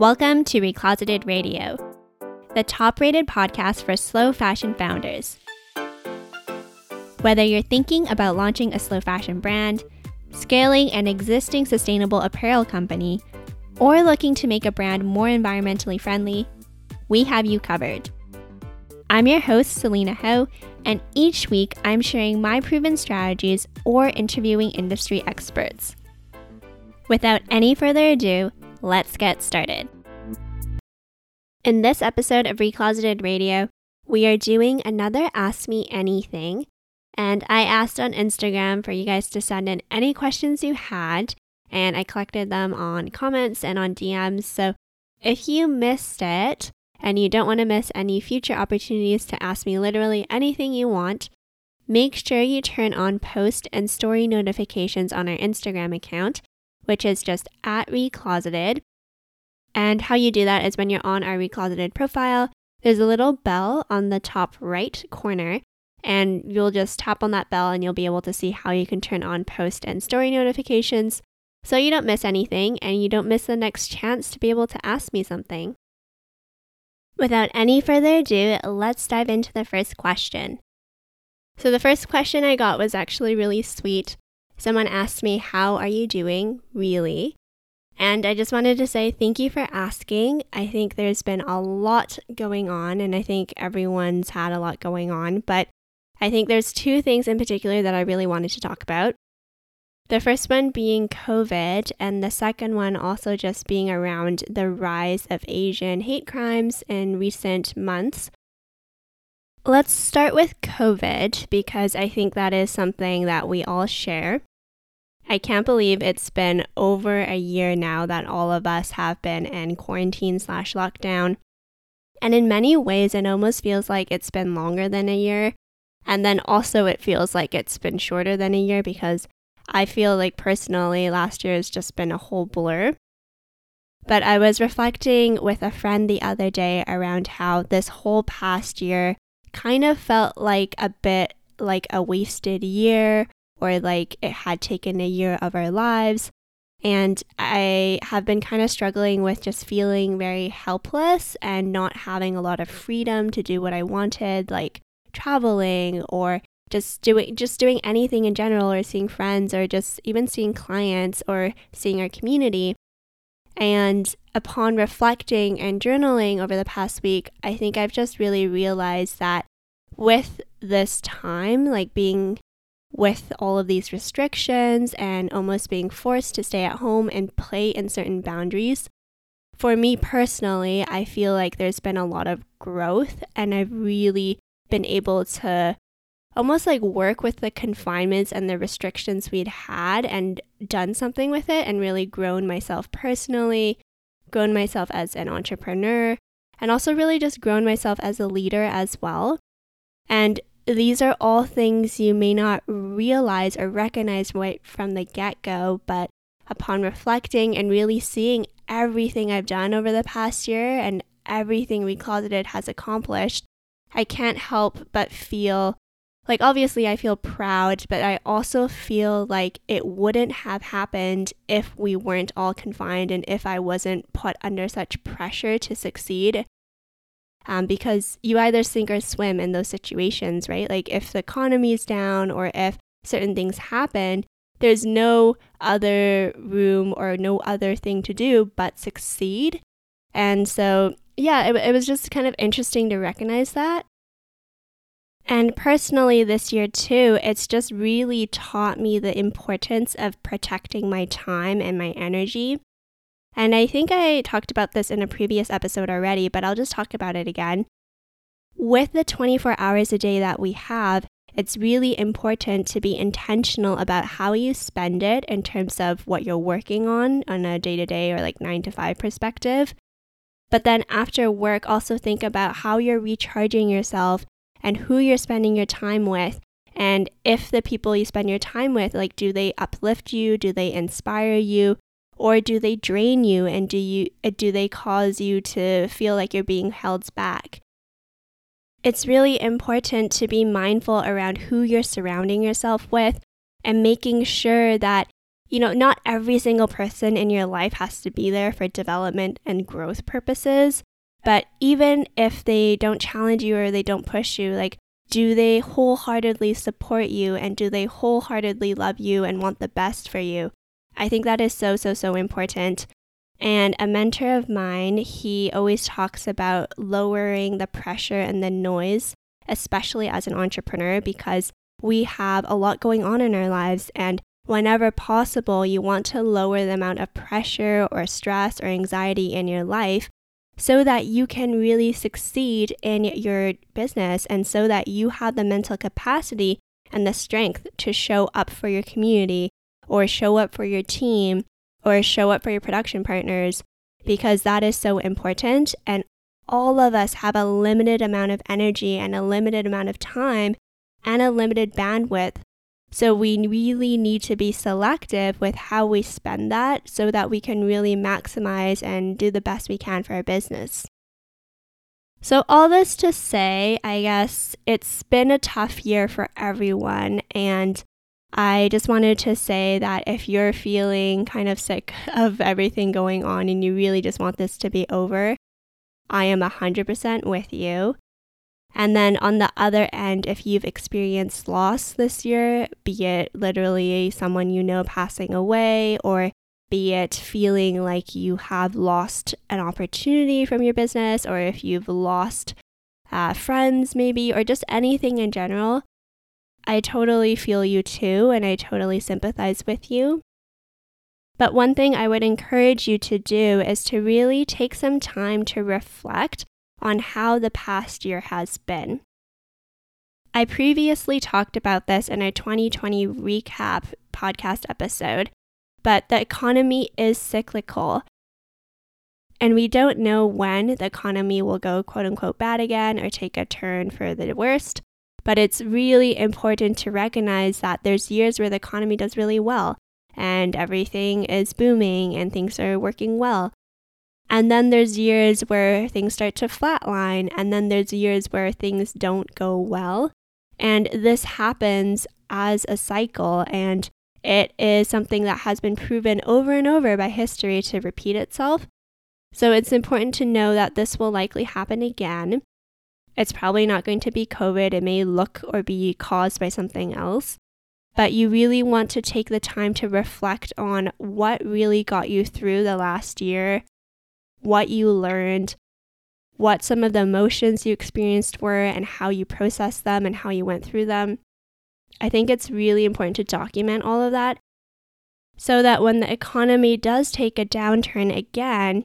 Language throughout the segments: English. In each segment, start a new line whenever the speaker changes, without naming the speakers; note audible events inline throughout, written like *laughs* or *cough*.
Welcome to Recloseted Radio, the top rated podcast for slow fashion founders. Whether you're thinking about launching a slow fashion brand, scaling an existing sustainable apparel company, or looking to make a brand more environmentally friendly, we have you covered. I'm your host, Selena Ho, and each week I'm sharing my proven strategies or interviewing industry experts. Without any further ado, let's get started. In this episode of Recloseted Radio, we are doing another Ask Me Anything. And I asked on Instagram for you guys to send in any questions you had, and I collected them on comments and on DMs. So if you missed it, and you don't want to miss any future opportunities to ask me literally anything you want, make sure you turn on post and story notifications on our Instagram account, which is just at recloseted. And how you do that is when you're on our recloseted profile, there's a little bell on the top right corner, and you'll just tap on that bell and you'll be able to see how you can turn on post and story notifications so you don't miss anything and you don't miss the next chance to be able to ask me something. Without any further ado, let's dive into the first question. So, the first question I got was actually really sweet. Someone asked me, How are you doing, really? And I just wanted to say thank you for asking. I think there's been a lot going on, and I think everyone's had a lot going on, but I think there's two things in particular that I really wanted to talk about. The first one being COVID, and the second one also just being around the rise of Asian hate crimes in recent months. Let's start with COVID because I think that is something that we all share. I can't believe it's been over a year now that all of us have been in quarantine slash lockdown. And in many ways, it almost feels like it's been longer than a year. And then also, it feels like it's been shorter than a year because I feel like personally last year has just been a whole blur. But I was reflecting with a friend the other day around how this whole past year kind of felt like a bit like a wasted year or like it had taken a year of our lives. And I have been kind of struggling with just feeling very helpless and not having a lot of freedom to do what I wanted, like traveling or just doing just doing anything in general or seeing friends or just even seeing clients or seeing our community and upon reflecting and journaling over the past week i think i've just really realized that with this time like being with all of these restrictions and almost being forced to stay at home and play in certain boundaries for me personally i feel like there's been a lot of growth and i've really been able to almost like work with the confinements and the restrictions we'd had and done something with it and really grown myself personally, grown myself as an entrepreneur, and also really just grown myself as a leader as well. And these are all things you may not realize or recognize right from the get go, but upon reflecting and really seeing everything I've done over the past year and everything Recloseted has accomplished, I can't help but feel like obviously I feel proud, but I also feel like it wouldn't have happened if we weren't all confined and if I wasn't put under such pressure to succeed. Um, because you either sink or swim in those situations, right? Like if the economy is down or if certain things happen, there's no other room or no other thing to do but succeed. And so, yeah, it, it was just kind of interesting to recognize that. And personally, this year too, it's just really taught me the importance of protecting my time and my energy. And I think I talked about this in a previous episode already, but I'll just talk about it again. With the 24 hours a day that we have, it's really important to be intentional about how you spend it in terms of what you're working on on a day to day or like nine to five perspective. But then after work, also think about how you're recharging yourself and who you're spending your time with. And if the people you spend your time with like do they uplift you? Do they inspire you? Or do they drain you? And do you uh, do they cause you to feel like you're being held back? It's really important to be mindful around who you're surrounding yourself with and making sure that you know, not every single person in your life has to be there for development and growth purposes. But even if they don't challenge you or they don't push you, like, do they wholeheartedly support you and do they wholeheartedly love you and want the best for you? I think that is so, so, so important. And a mentor of mine, he always talks about lowering the pressure and the noise, especially as an entrepreneur, because we have a lot going on in our lives. And whenever possible, you want to lower the amount of pressure or stress or anxiety in your life so that you can really succeed in your business and so that you have the mental capacity and the strength to show up for your community or show up for your team or show up for your production partners because that is so important. And all of us have a limited amount of energy and a limited amount of time and a limited bandwidth so we really need to be selective with how we spend that so that we can really maximize and do the best we can for our business. So, all this to say, I guess it's been a tough year for everyone. And I just wanted to say that if you're feeling kind of sick *laughs* of everything going on and you really just want this to be over, I am 100% with you. And then on the other end, if you've experienced loss this year, be it literally someone you know passing away, or be it feeling like you have lost an opportunity from your business, or if you've lost uh, friends, maybe, or just anything in general, I totally feel you too, and I totally sympathize with you. But one thing I would encourage you to do is to really take some time to reflect on how the past year has been. I previously talked about this in a 2020 recap podcast episode, but the economy is cyclical. And we don't know when the economy will go quote unquote bad again or take a turn for the worst. But it's really important to recognize that there's years where the economy does really well and everything is booming and things are working well. And then there's years where things start to flatline, and then there's years where things don't go well. And this happens as a cycle, and it is something that has been proven over and over by history to repeat itself. So it's important to know that this will likely happen again. It's probably not going to be COVID, it may look or be caused by something else. But you really want to take the time to reflect on what really got you through the last year what you learned, what some of the emotions you experienced were, and how you processed them and how you went through them. I think it's really important to document all of that so that when the economy does take a downturn again,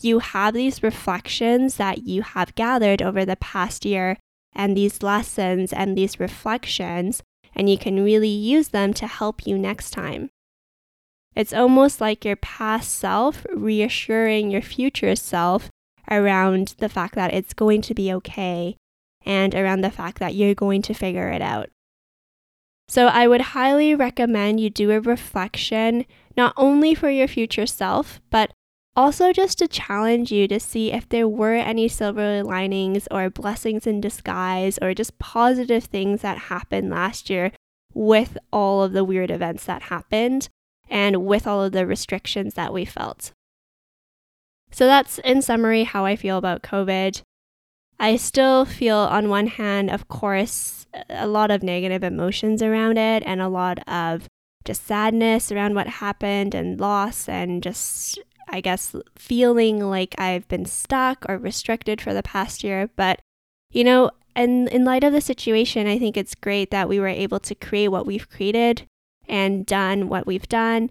you have these reflections that you have gathered over the past year and these lessons and these reflections, and you can really use them to help you next time. It's almost like your past self reassuring your future self around the fact that it's going to be okay and around the fact that you're going to figure it out. So, I would highly recommend you do a reflection, not only for your future self, but also just to challenge you to see if there were any silver linings or blessings in disguise or just positive things that happened last year with all of the weird events that happened and with all of the restrictions that we felt. So that's in summary how I feel about COVID. I still feel, on one hand, of course, a lot of negative emotions around it and a lot of just sadness around what happened and loss and just, I guess, feeling like I've been stuck or restricted for the past year. But, you know, in, in light of the situation, I think it's great that we were able to create what we've created and done what we've done.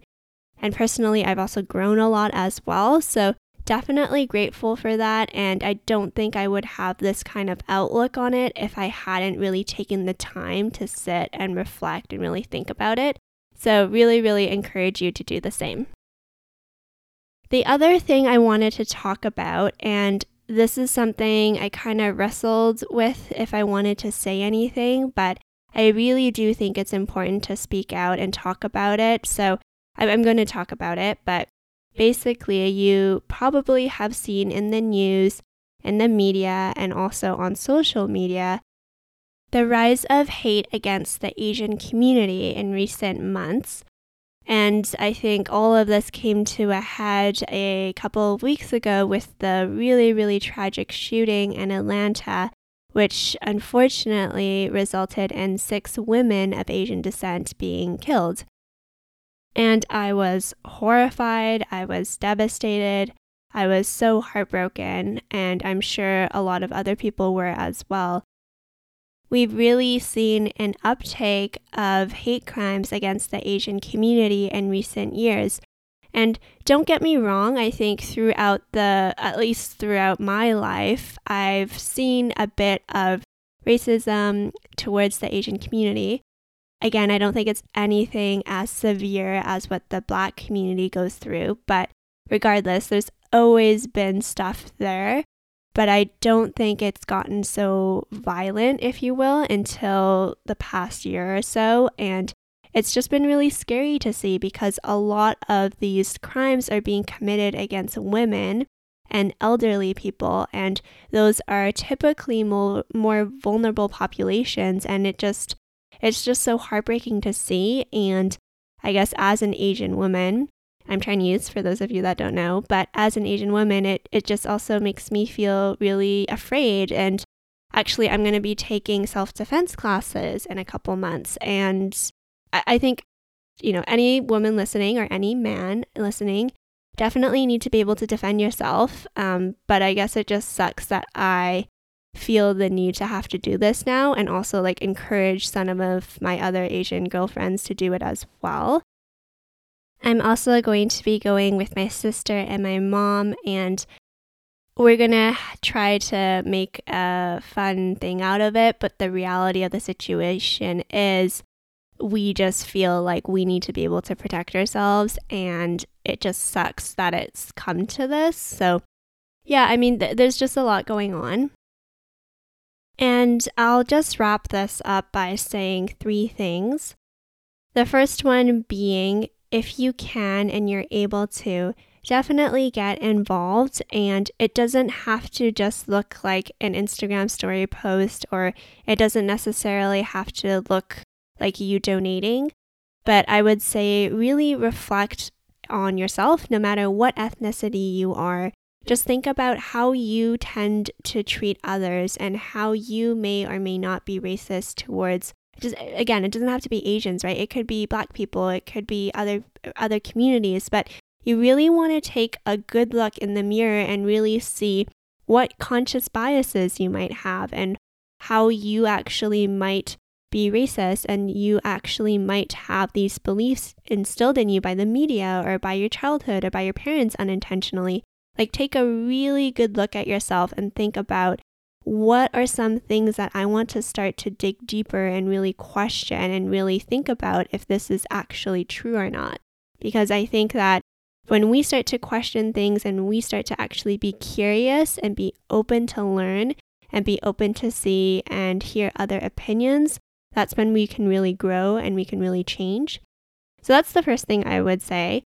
And personally, I've also grown a lot as well. So, definitely grateful for that. And I don't think I would have this kind of outlook on it if I hadn't really taken the time to sit and reflect and really think about it. So, really, really encourage you to do the same. The other thing I wanted to talk about, and this is something I kind of wrestled with if I wanted to say anything, but I really do think it's important to speak out and talk about it. So I'm going to talk about it, but basically, you probably have seen in the news, in the media, and also on social media the rise of hate against the Asian community in recent months. And I think all of this came to a head a couple of weeks ago with the really, really tragic shooting in Atlanta, which unfortunately resulted in six women of Asian descent being killed. And I was horrified, I was devastated, I was so heartbroken, and I'm sure a lot of other people were as well we've really seen an uptake of hate crimes against the Asian community in recent years. And don't get me wrong, I think throughout the, at least throughout my life, I've seen a bit of racism towards the Asian community. Again, I don't think it's anything as severe as what the black community goes through, but regardless, there's always been stuff there but I don't think it's gotten so violent, if you will, until the past year or so. And it's just been really scary to see because a lot of these crimes are being committed against women and elderly people, and those are typically more, more vulnerable populations. And it just, it's just so heartbreaking to see. And I guess as an Asian woman, I'm Chinese for those of you that don't know, but as an Asian woman, it, it just also makes me feel really afraid. And actually, I'm going to be taking self defense classes in a couple months. And I, I think, you know, any woman listening or any man listening definitely need to be able to defend yourself. Um, but I guess it just sucks that I feel the need to have to do this now and also like encourage some of my other Asian girlfriends to do it as well. I'm also going to be going with my sister and my mom, and we're gonna try to make a fun thing out of it. But the reality of the situation is, we just feel like we need to be able to protect ourselves, and it just sucks that it's come to this. So, yeah, I mean, th- there's just a lot going on. And I'll just wrap this up by saying three things. The first one being if you can and you're able to, definitely get involved. And it doesn't have to just look like an Instagram story post, or it doesn't necessarily have to look like you donating. But I would say really reflect on yourself, no matter what ethnicity you are. Just think about how you tend to treat others and how you may or may not be racist towards just again it doesn't have to be asians right it could be black people it could be other other communities but you really want to take a good look in the mirror and really see what conscious biases you might have and how you actually might be racist and you actually might have these beliefs instilled in you by the media or by your childhood or by your parents unintentionally. Like, take a really good look at yourself and think about what are some things that I want to start to dig deeper and really question and really think about if this is actually true or not? Because I think that when we start to question things and we start to actually be curious and be open to learn and be open to see and hear other opinions, that's when we can really grow and we can really change. So that's the first thing I would say.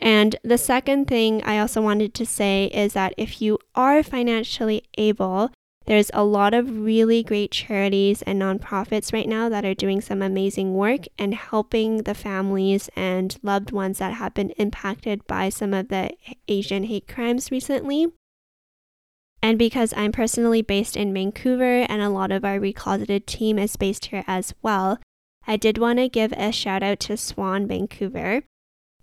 And the second thing I also wanted to say is that if you are financially able, there's a lot of really great charities and nonprofits right now that are doing some amazing work and helping the families and loved ones that have been impacted by some of the Asian hate crimes recently. And because I'm personally based in Vancouver and a lot of our recloseted team is based here as well, I did want to give a shout out to Swan Vancouver.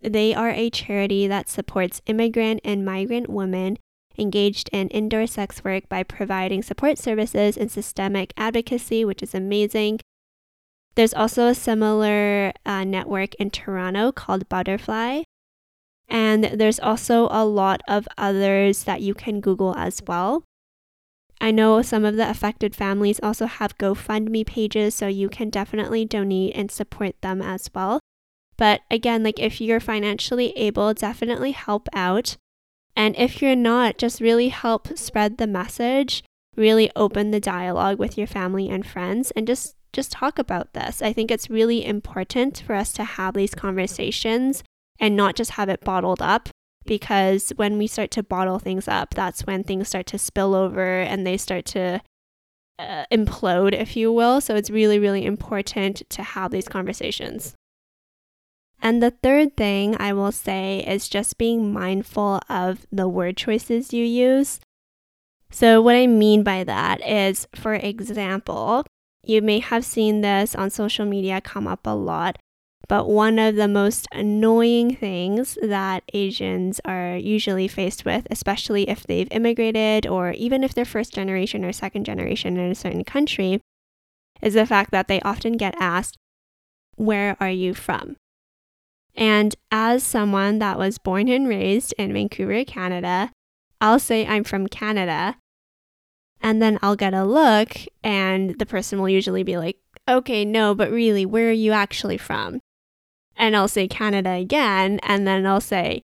They are a charity that supports immigrant and migrant women engaged in indoor sex work by providing support services and systemic advocacy, which is amazing. There's also a similar uh, network in Toronto called Butterfly. And there's also a lot of others that you can Google as well. I know some of the affected families also have GoFundMe pages, so you can definitely donate and support them as well. But again, like if you're financially able, definitely help out. And if you're not, just really help spread the message, really open the dialogue with your family and friends and just just talk about this. I think it's really important for us to have these conversations and not just have it bottled up because when we start to bottle things up, that's when things start to spill over and they start to uh, implode, if you will. So it's really, really important to have these conversations. And the third thing I will say is just being mindful of the word choices you use. So, what I mean by that is, for example, you may have seen this on social media come up a lot, but one of the most annoying things that Asians are usually faced with, especially if they've immigrated or even if they're first generation or second generation in a certain country, is the fact that they often get asked, Where are you from? And as someone that was born and raised in Vancouver, Canada, I'll say I'm from Canada. And then I'll get a look, and the person will usually be like, okay, no, but really, where are you actually from? And I'll say Canada again, and then I'll say,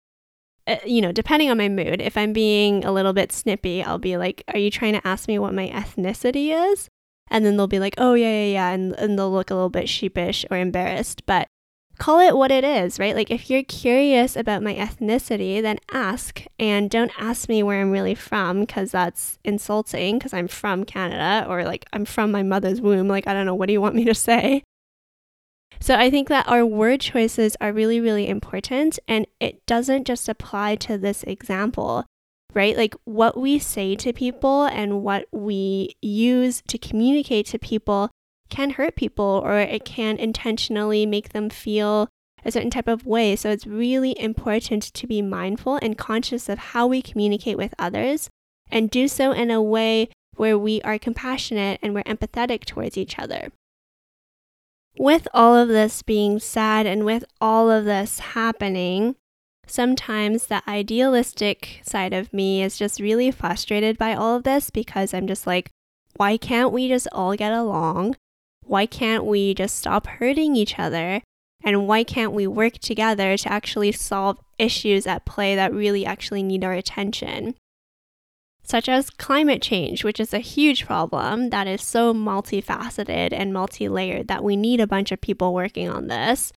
uh, you know, depending on my mood, if I'm being a little bit snippy, I'll be like, are you trying to ask me what my ethnicity is? And then they'll be like, oh, yeah, yeah, yeah. And, and they'll look a little bit sheepish or embarrassed. But call it what it is, right? Like if you're curious about my ethnicity, then ask and don't ask me where I'm really from because that's insulting because I'm from Canada or like I'm from my mother's womb. Like, I don't know, what do you want me to say? So I think that our word choices are really, really important and it doesn't just apply to this example. Right? Like what we say to people and what we use to communicate to people can hurt people or it can intentionally make them feel a certain type of way. So it's really important to be mindful and conscious of how we communicate with others and do so in a way where we are compassionate and we're empathetic towards each other. With all of this being said and with all of this happening, sometimes the idealistic side of me is just really frustrated by all of this because I'm just like, why can't we just all get along? Why can't we just stop hurting each other? And why can't we work together to actually solve issues at play that really actually need our attention? Such as climate change, which is a huge problem that is so multifaceted and multi layered that we need a bunch of people working on this.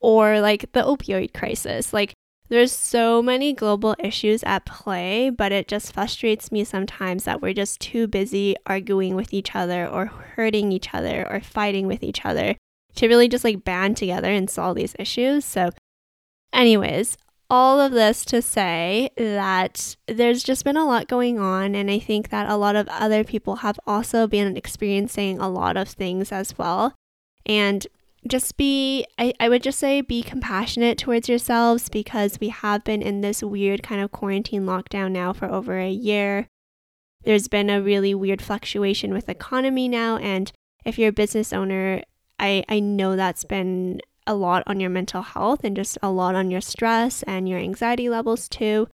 Or like the opioid crisis. Like, there's so many global issues at play, but it just frustrates me sometimes that we're just too busy arguing with each other or hurting each other or fighting with each other to really just like band together and solve these issues. So, anyways, all of this to say that there's just been a lot going on, and I think that a lot of other people have also been experiencing a lot of things as well. And just be, I, I would just say, be compassionate towards yourselves because we have been in this weird kind of quarantine lockdown now for over a year. There's been a really weird fluctuation with economy now, and if you're a business owner, I, I know that's been a lot on your mental health and just a lot on your stress and your anxiety levels too.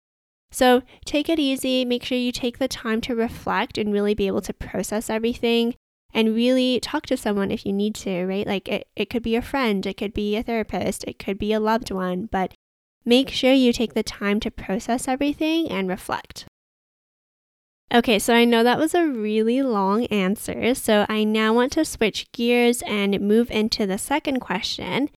So take it easy, make sure you take the time to reflect and really be able to process everything and really talk to someone if you need to, right? Like it, it could be a friend, it could be a therapist, it could be a loved one, but make sure you take the time to process everything and reflect. Okay, so I know that was a really long answer, so I now want to switch gears and move into the second question.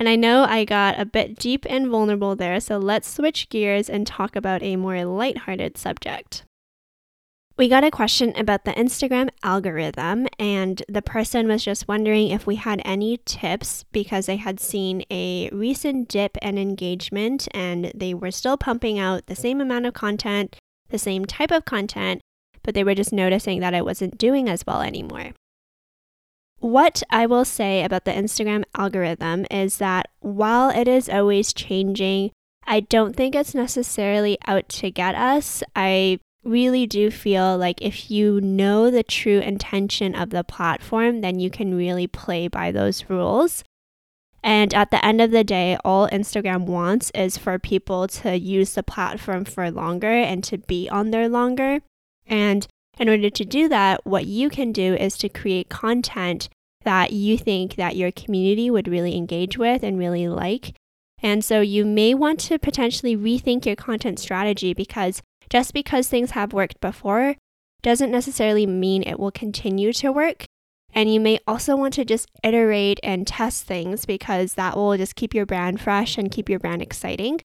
And I know I got a bit deep and vulnerable there, so let's switch gears and talk about a more lighthearted subject. We got a question about the Instagram algorithm, and the person was just wondering if we had any tips because they had seen a recent dip in engagement and they were still pumping out the same amount of content, the same type of content, but they were just noticing that it wasn't doing as well anymore. What I will say about the Instagram algorithm is that while it is always changing, I don't think it's necessarily out to get us. I really do feel like if you know the true intention of the platform, then you can really play by those rules. And at the end of the day, all Instagram wants is for people to use the platform for longer and to be on there longer. And in order to do that, what you can do is to create content that you think that your community would really engage with and really like. And so you may want to potentially rethink your content strategy because just because things have worked before doesn't necessarily mean it will continue to work. And you may also want to just iterate and test things because that will just keep your brand fresh and keep your brand exciting.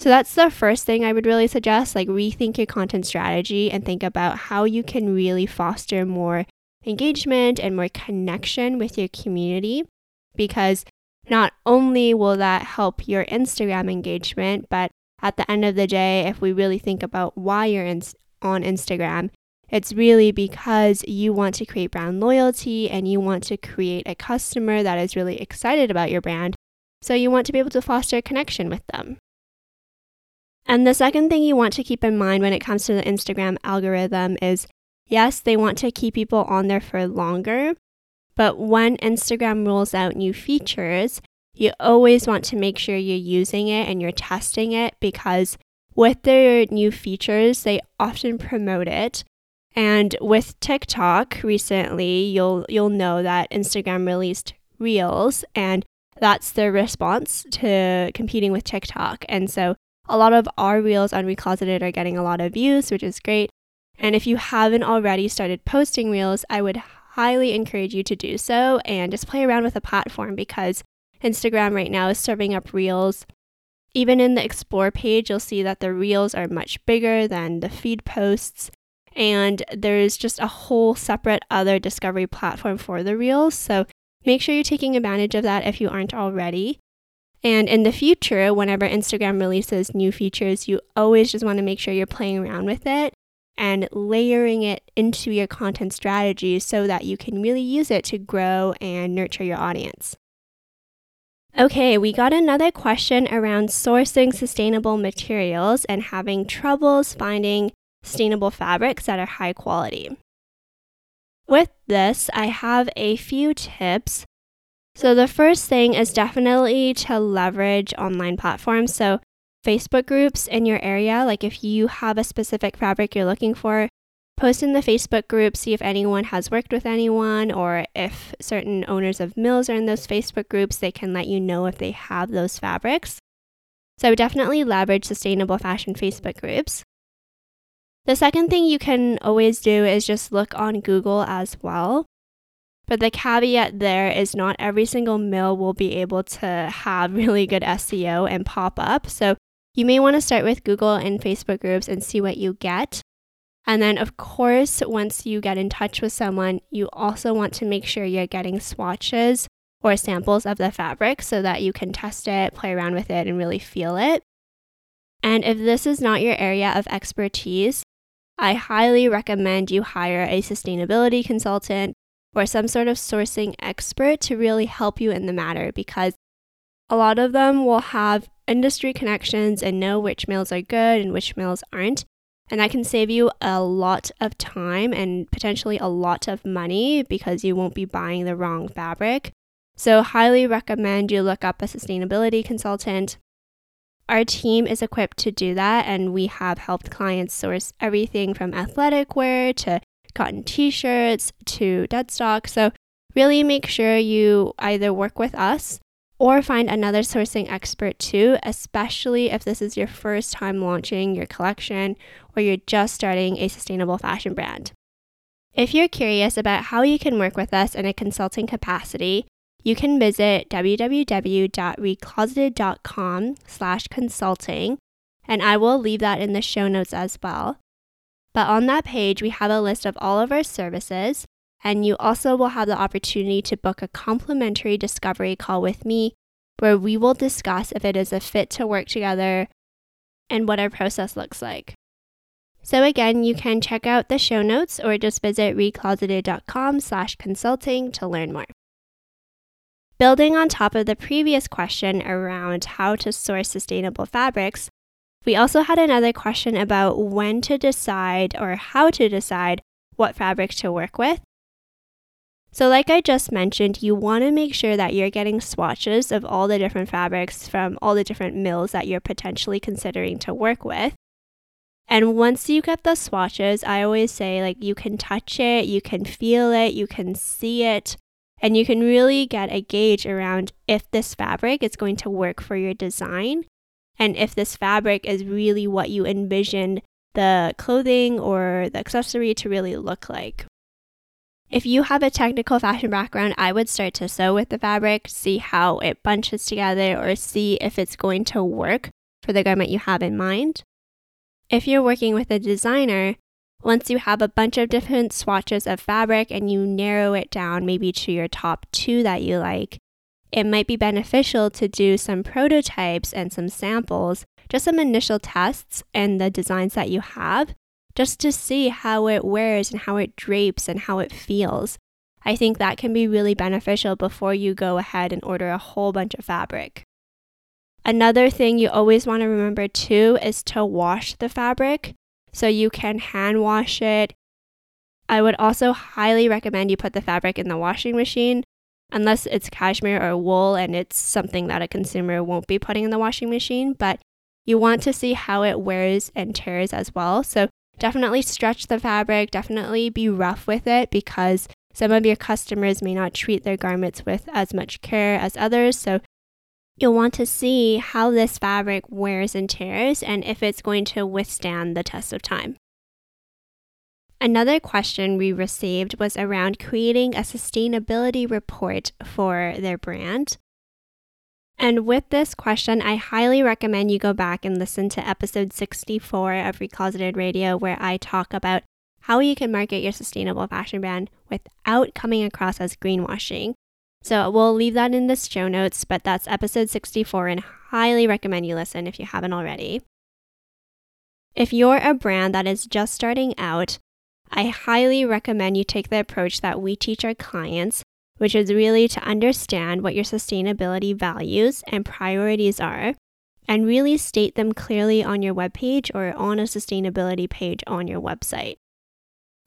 So that's the first thing I would really suggest like rethink your content strategy and think about how you can really foster more engagement and more connection with your community because not only will that help your Instagram engagement, but at the end of the day, if we really think about why you're in, on Instagram, it's really because you want to create brand loyalty and you want to create a customer that is really excited about your brand. So you want to be able to foster a connection with them. And the second thing you want to keep in mind when it comes to the Instagram algorithm is yes, they want to keep people on there for longer, but when Instagram rolls out new features, you always want to make sure you're using it and you're testing it because with their new features, they often promote it. And with TikTok recently, you'll you'll know that Instagram released Reels and that's their response to competing with TikTok. And so a lot of our reels on Recloseted are getting a lot of views, which is great. And if you haven't already started posting reels, I would highly encourage you to do so and just play around with the platform because Instagram right now is serving up reels. Even in the explore page, you'll see that the reels are much bigger than the feed posts. And there's just a whole separate other discovery platform for the reels. So make sure you're taking advantage of that if you aren't already. And in the future, whenever Instagram releases new features, you always just want to make sure you're playing around with it and layering it into your content strategy so that you can really use it to grow and nurture your audience. Okay, we got another question around sourcing sustainable materials and having troubles finding sustainable fabrics that are high quality. With this, I have a few tips. So, the first thing is definitely to leverage online platforms. So, Facebook groups in your area. Like if you have a specific fabric you're looking for, post in the Facebook group, see if anyone has worked with anyone or if certain owners of mills are in those Facebook groups, they can let you know if they have those fabrics. So definitely leverage sustainable fashion Facebook groups. The second thing you can always do is just look on Google as well. But the caveat there is not every single mill will be able to have *laughs* really good SEO and pop up. So you may want to start with Google and Facebook groups and see what you get. And then, of course, once you get in touch with someone, you also want to make sure you're getting swatches or samples of the fabric so that you can test it, play around with it, and really feel it. And if this is not your area of expertise, I highly recommend you hire a sustainability consultant or some sort of sourcing expert to really help you in the matter because a lot of them will have industry connections and know which mills are good and which mills aren't. And that can save you a lot of time and potentially a lot of money because you won't be buying the wrong fabric. So, highly recommend you look up a sustainability consultant. Our team is equipped to do that, and we have helped clients source everything from athletic wear to cotton t shirts to dead stock. So, really make sure you either work with us or find another sourcing expert too, especially if this is your first time launching your collection or you're just starting a sustainable fashion brand. If you're curious about how you can work with us in a consulting capacity, you can visit www.recloseted.com slash consulting, and I will leave that in the show notes as well. But on that page, we have a list of all of our services, and you also will have the opportunity to book a complimentary discovery call with me where we will discuss if it is a fit to work together and what our process looks like. So again, you can check out the show notes or just visit recloseted.com slash consulting to learn more. Building on top of the previous question around how to source sustainable fabrics, we also had another question about when to decide or how to decide what fabric to work with so, like I just mentioned, you want to make sure that you're getting swatches of all the different fabrics from all the different mills that you're potentially considering to work with. And once you get the swatches, I always say, like, you can touch it, you can feel it, you can see it, and you can really get a gauge around if this fabric is going to work for your design and if this fabric is really what you envisioned the clothing or the accessory to really look like. If you have a technical fashion background, I would start to sew with the fabric, see how it bunches together, or see if it's going to work for the garment you have in mind. If you're working with a designer, once you have a bunch of different swatches of fabric and you narrow it down maybe to your top two that you like, it might be beneficial to do some prototypes and some samples, just some initial tests and the designs that you have, just to see how it wears and how it drapes and how it feels. I think that can be really beneficial before you go ahead and order a whole bunch of fabric. Another thing you always want to remember too is to wash the fabric so you can hand wash it. I would also highly recommend you put the fabric in the washing machine unless it's cashmere or wool and it's something that a consumer won't be putting in the washing machine, but you want to see how it wears and tears as well. So definitely stretch the fabric, definitely be rough with it because some of your customers may not treat their garments with as much care as others. So you'll want to see how this fabric wears and tears and if it's going to withstand the test of time. Another question we received was around creating a sustainability report for their brand. And with this question, I highly recommend you go back and listen to episode 64 of Recloseted Radio, where I talk about how you can market your sustainable fashion brand without coming across as greenwashing. So we'll leave that in the show notes, but that's episode 64 and highly recommend you listen if you haven't already. If you're a brand that is just starting out, I highly recommend you take the approach that we teach our clients, which is really to understand what your sustainability values and priorities are and really state them clearly on your webpage or on a sustainability page on your website.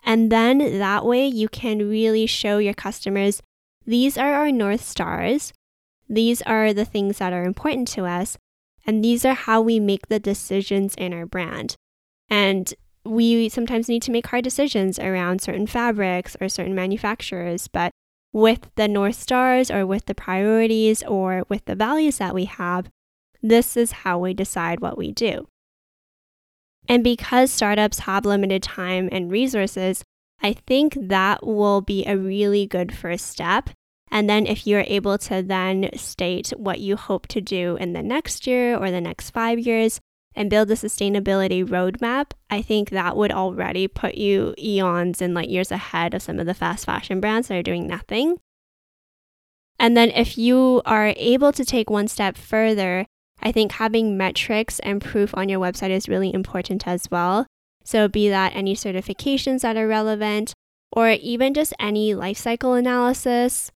And then that way you can really show your customers these are our North Stars, these are the things that are important to us, and these are how we make the decisions in our brand. And we sometimes need to make hard decisions around certain fabrics or certain manufacturers, but with the North Stars or with the priorities or with the values that we have, this is how we decide what we do. And because startups have limited time and resources, I think that will be a really good first step. And then if you're able to then state what you hope to do in the next year or the next five years and build a sustainability roadmap, I think that would already put you eons and light years ahead of some of the fast fashion brands that are doing nothing. And then if you are able to take one step further, I think having metrics and proof on your website is really important as well. So, be that any certifications that are relevant, or even just any life cycle analysis.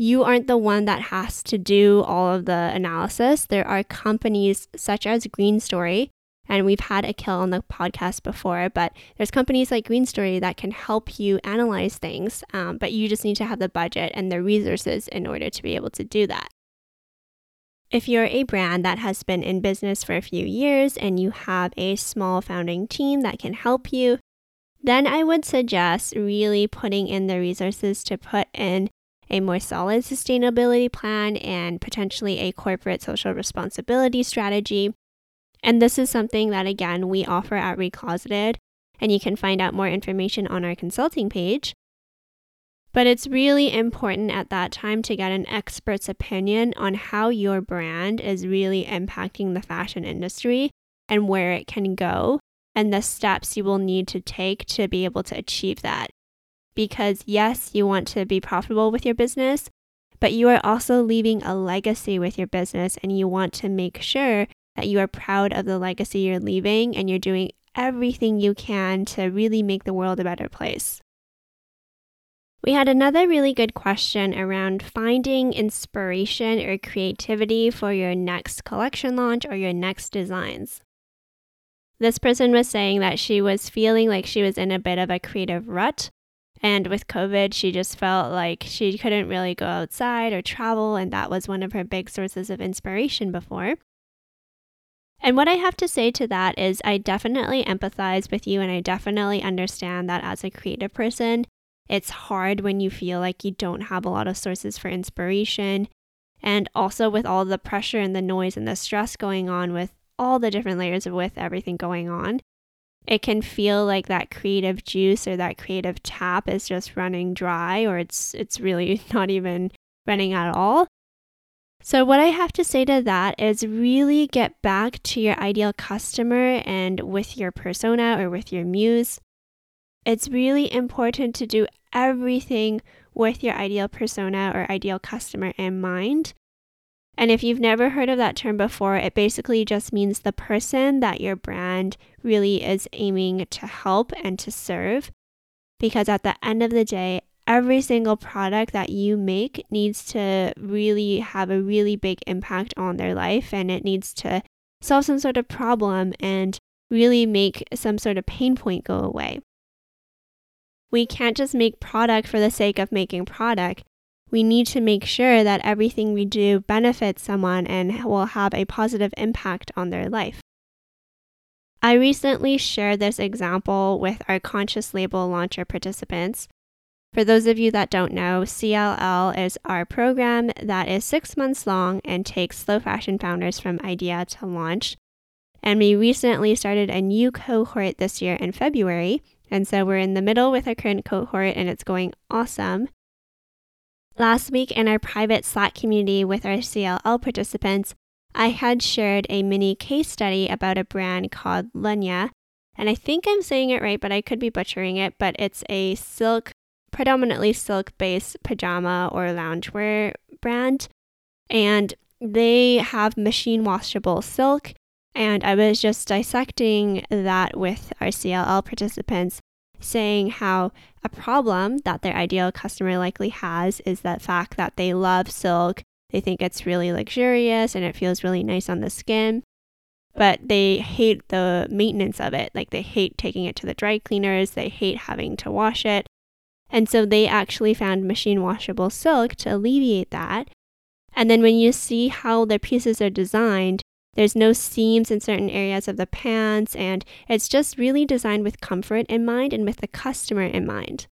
You aren't the one that has to do all of the analysis. There are companies such as Green Story, and we've had Akhil on the podcast before, but there's companies like Green Story that can help you analyze things, um, but you just need to have the budget and the resources in order to be able to do that. If you're a brand that has been in business for a few years and you have a small founding team that can help you, then I would suggest really putting in the resources to put in a more solid sustainability plan and potentially a corporate social responsibility strategy. And this is something that, again, we offer at Recloseted, and you can find out more information on our consulting page. But it's really important at that time to get an expert's opinion on how your brand is really impacting the fashion industry and where it can go and the steps you will need to take to be able to achieve that. Because, yes, you want to be profitable with your business, but you are also leaving a legacy with your business and you want to make sure that you are proud of the legacy you're leaving and you're doing everything you can to really make the world a better place. We had another really good question around finding inspiration or creativity for your next collection launch or your next designs. This person was saying that she was feeling like she was in a bit of a creative rut. And with COVID, she just felt like she couldn't really go outside or travel, and that was one of her big sources of inspiration before. And what I have to say to that is, I definitely empathize with you, and I definitely understand that as a creative person, it's hard when you feel like you don't have a lot of sources for inspiration. And also with all the pressure and the noise and the stress going on with all the different layers of with everything going on, it can feel like that creative juice or that creative tap is just running dry or it's it's really *laughs* not even running at all. So what I have to say to that is really get back to your ideal customer and with your persona or with your muse. It's really important to do everything with your ideal persona or ideal customer in mind And if you've never heard of that term before, it basically just means the person that your brand really is aiming to help and to serve. Because at the end of the day, every single product that you make needs to really have a really big impact on their life and it needs to solve some sort of problem and really make some sort of pain point go away. We can't just make product for the sake of making product. We need to make sure that everything we do benefits someone and will have a positive impact on their life. I recently shared this example with our Conscious Label Launcher participants. For those of you that don't know, CLL is our program that is six months long and takes slow fashion founders from idea to launch. And we recently started a new cohort this year in February. And so we're in the middle with our current cohort and it's going awesome. Last week in our private Slack community with our CLL participants, I had shared a mini case study about a brand called Lunya, And I think I'm saying it right, but I could be butchering it. But it's a silk, predominantly silk based pajama or loungewear brand. And they have machine washable silk. And I was just dissecting that with our CLL participants saying how a problem that their ideal customer likely has is that fact that they love silk, they think it's really luxurious and it feels really nice on the skin, but they hate the maintenance of it. Like they hate taking it to the dry cleaners, they hate having to wash it. And so they actually found machine washable silk to alleviate that. And then when you see how their pieces are designed, there's no seams in certain areas of the pants, and it's just really designed with comfort in mind and with the customer in mind.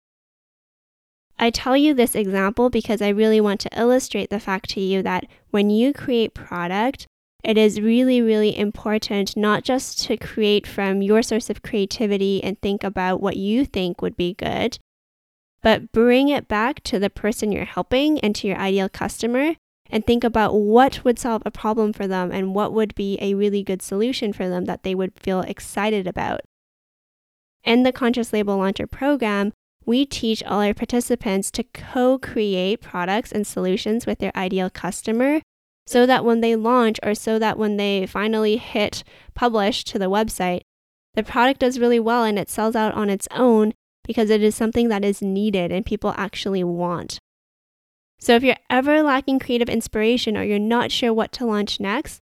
I tell you this example because I really want to illustrate the fact to you that when you create product, it is really, really important not just to create from your source of creativity and think about what you think would be good, but bring it back to the person you're helping and to your ideal customer and think about what would solve a problem for them and what would be a really good solution for them that they would feel excited about. In the Conscious Label Launcher program, we teach all our participants to co create products and solutions with their ideal customer so that when they launch or so that when they finally hit publish to the website, the product does really well and it sells out on its own because it is something that is needed and people actually want. So if you're ever lacking creative inspiration or you're not sure what to launch next,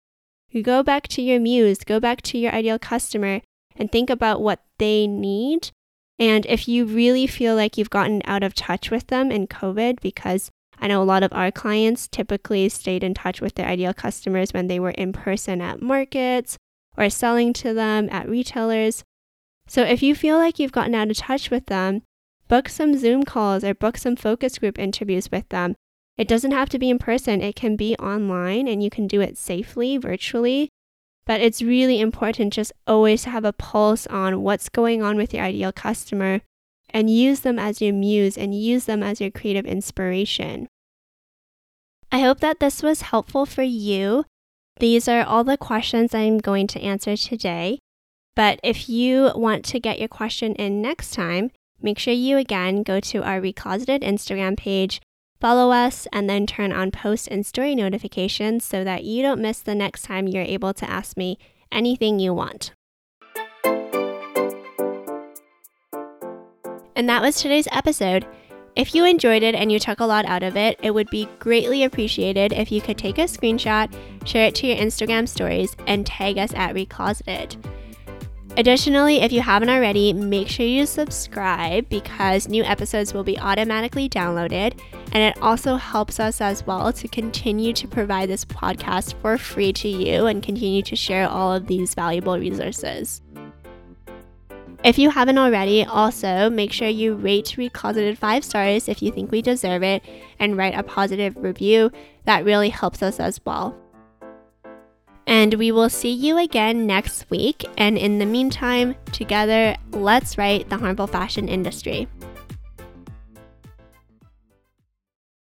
you go back to your muse, go back to your ideal customer and think about what they need. And if you really feel like you've gotten out of touch with them in COVID, because I know a lot of our clients typically stayed in touch with their ideal customers when they were in person at markets or selling to them at retailers. So if you feel like you've gotten out of touch with them, book some Zoom calls or book some focus group interviews with them it doesn't have to be in person, it can be online and you can do it safely virtually. But it's really important just always to have a pulse on what's going on with your ideal customer and use them as your muse and use them as your creative inspiration. I hope that this was helpful for you. These are all the questions I'm going to answer today. But if you want to get your question in next time, make sure you again go to our Recloseted Instagram page Follow us and then turn on post and story notifications so that you don't miss the next time you're able to ask me anything you want. And that was today's episode. If you enjoyed it and you took a lot out of it, it would be greatly appreciated if you could take a screenshot, share it to your Instagram stories, and tag us at Recloseted. Additionally, if you haven't already, make sure you subscribe because new episodes will be automatically downloaded. And it also helps us as well to continue to provide this podcast for free to you and continue to share all of these valuable resources. If you haven't already, also make sure you rate Recloseted five stars if you think we deserve it and write a positive review. That really helps us as well. And we will see you again next week. And in the meantime, together, let's write the harmful fashion industry.